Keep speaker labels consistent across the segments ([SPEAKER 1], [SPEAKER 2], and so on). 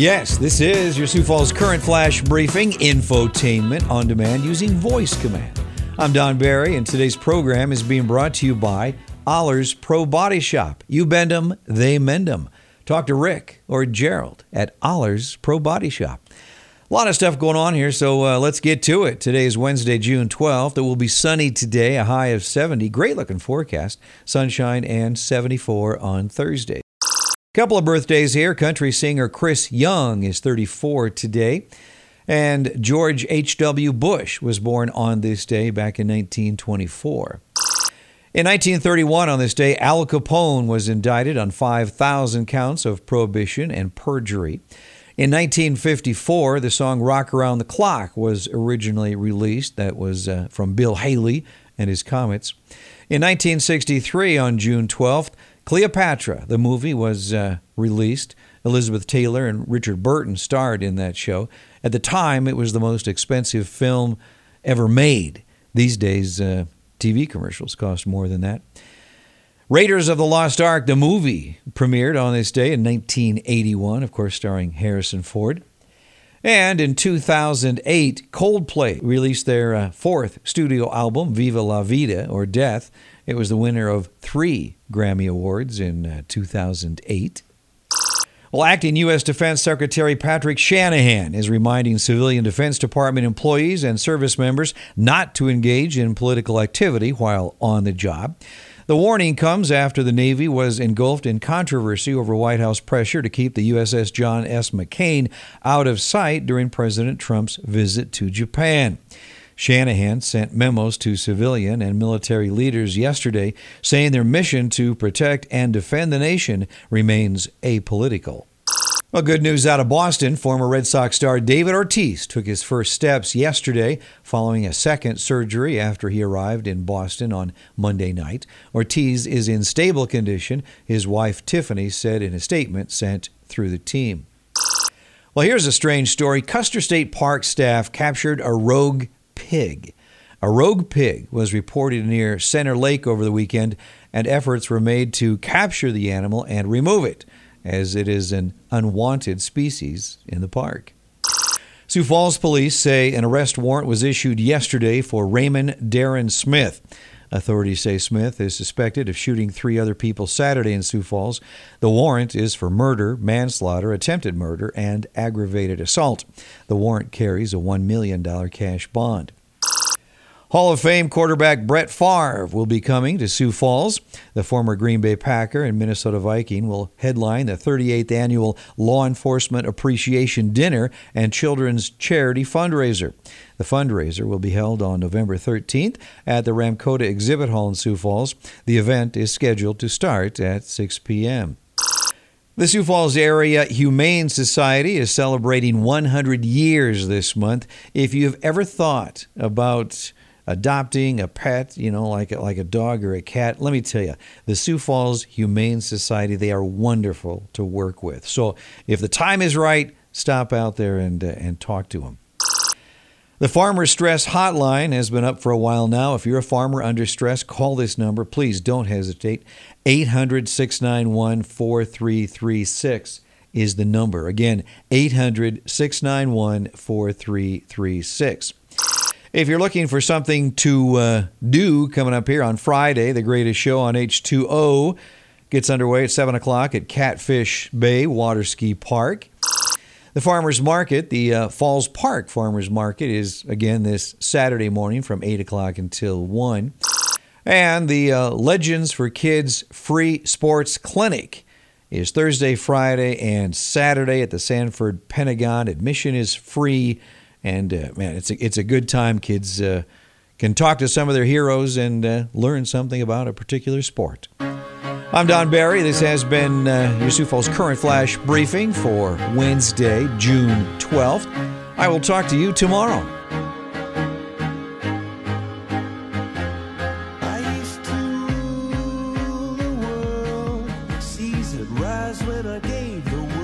[SPEAKER 1] Yes, this is your Sioux Falls Current Flash Briefing infotainment on demand using voice command. I'm Don Barry, and today's program is being brought to you by Ollers Pro Body Shop. You bend 'em, they mend 'em. Talk to Rick or Gerald at Ollers Pro Body Shop. A lot of stuff going on here, so uh, let's get to it. Today is Wednesday, June 12th. It will be sunny today, a high of 70. Great looking forecast. Sunshine and 74 on Thursday. Couple of birthdays here. Country singer Chris Young is 34 today. And George H.W. Bush was born on this day back in 1924. In 1931, on this day, Al Capone was indicted on 5,000 counts of prohibition and perjury. In 1954, the song Rock Around the Clock was originally released. That was uh, from Bill Haley and his Comets. In 1963, on June 12th, Cleopatra, the movie, was uh, released. Elizabeth Taylor and Richard Burton starred in that show. At the time, it was the most expensive film ever made. These days, uh, TV commercials cost more than that. Raiders of the Lost Ark, the movie, premiered on this day in 1981, of course, starring Harrison Ford. And in 2008, Coldplay released their uh, fourth studio album, Viva La Vida, or Death. It was the winner of three Grammy Awards in uh, 2008. Well, acting U.S. Defense Secretary Patrick Shanahan is reminding civilian Defense Department employees and service members not to engage in political activity while on the job. The warning comes after the Navy was engulfed in controversy over White House pressure to keep the USS John S. McCain out of sight during President Trump's visit to Japan. Shanahan sent memos to civilian and military leaders yesterday saying their mission to protect and defend the nation remains apolitical. Well, good news out of Boston. Former Red Sox star David Ortiz took his first steps yesterday following a second surgery after he arrived in Boston on Monday night. Ortiz is in stable condition, his wife Tiffany said in a statement sent through the team. Well, here's a strange story. Custer State Park staff captured a rogue pig. A rogue pig was reported near Center Lake over the weekend, and efforts were made to capture the animal and remove it as it is an unwanted species in the park. Sioux Falls police say an arrest warrant was issued yesterday for Raymond Darren Smith. Authorities say Smith is suspected of shooting three other people Saturday in Sioux Falls. The warrant is for murder, manslaughter, attempted murder, and aggravated assault. The warrant carries a $1 million cash bond. Hall of Fame quarterback Brett Favre will be coming to Sioux Falls. The former Green Bay Packer and Minnesota Viking will headline the 38th annual Law Enforcement Appreciation Dinner and Children's Charity Fundraiser. The fundraiser will be held on November 13th at the Ramkota Exhibit Hall in Sioux Falls. The event is scheduled to start at 6 p.m. The Sioux Falls Area Humane Society is celebrating 100 years this month. If you've ever thought about adopting a pet, you know, like a, like a dog or a cat, let me tell you, the Sioux Falls Humane Society, they are wonderful to work with. So if the time is right, stop out there and, uh, and talk to them. The Farmer Stress Hotline has been up for a while now. If you're a farmer under stress, call this number. Please don't hesitate. 800 691 4336 is the number. Again, 800 691 4336. If you're looking for something to uh, do coming up here on Friday, the greatest show on H2O gets underway at 7 o'clock at Catfish Bay Water Ski Park. The Farmers Market, the uh, Falls Park Farmers Market, is again this Saturday morning from 8 o'clock until 1. And the uh, Legends for Kids Free Sports Clinic is Thursday, Friday, and Saturday at the Sanford Pentagon. Admission is free. And uh, man, it's a, it's a good time. Kids uh, can talk to some of their heroes and uh, learn something about a particular sport. I'm Don Barry. This has been uh, Falls Current Flash briefing for Wednesday, June 12th. I will talk to you tomorrow.
[SPEAKER 2] when I gave the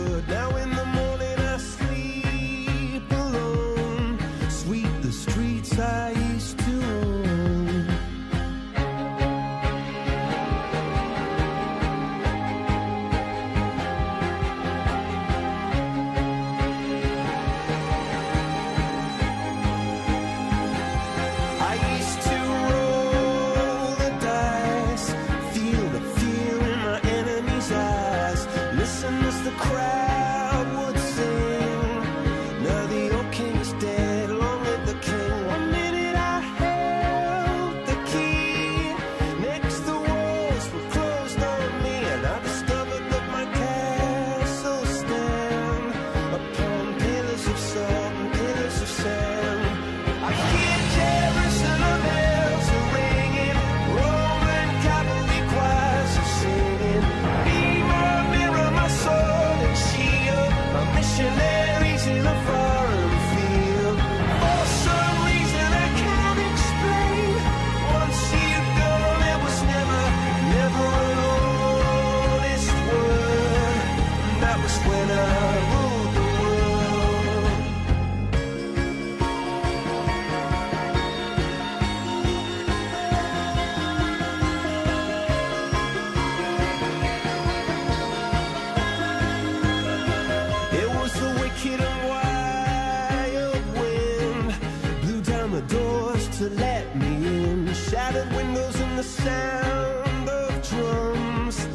[SPEAKER 2] to let me in. Shattered windows and the sound of drums.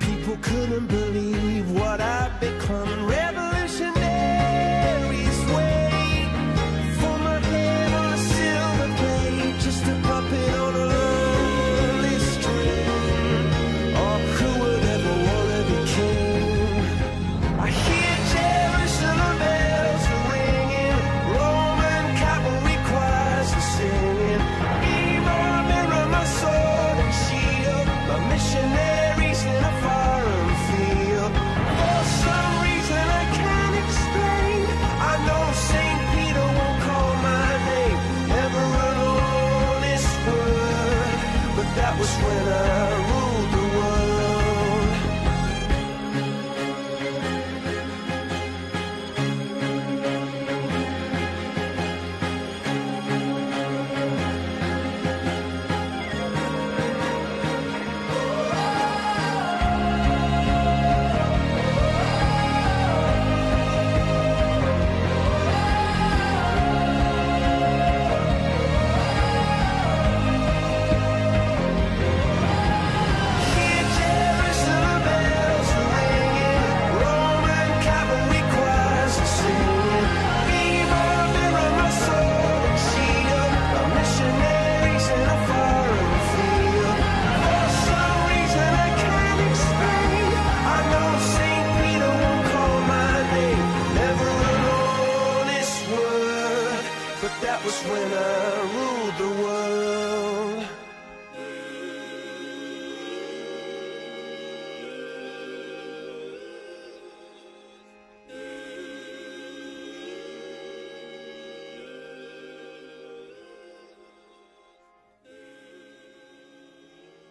[SPEAKER 2] People couldn't better.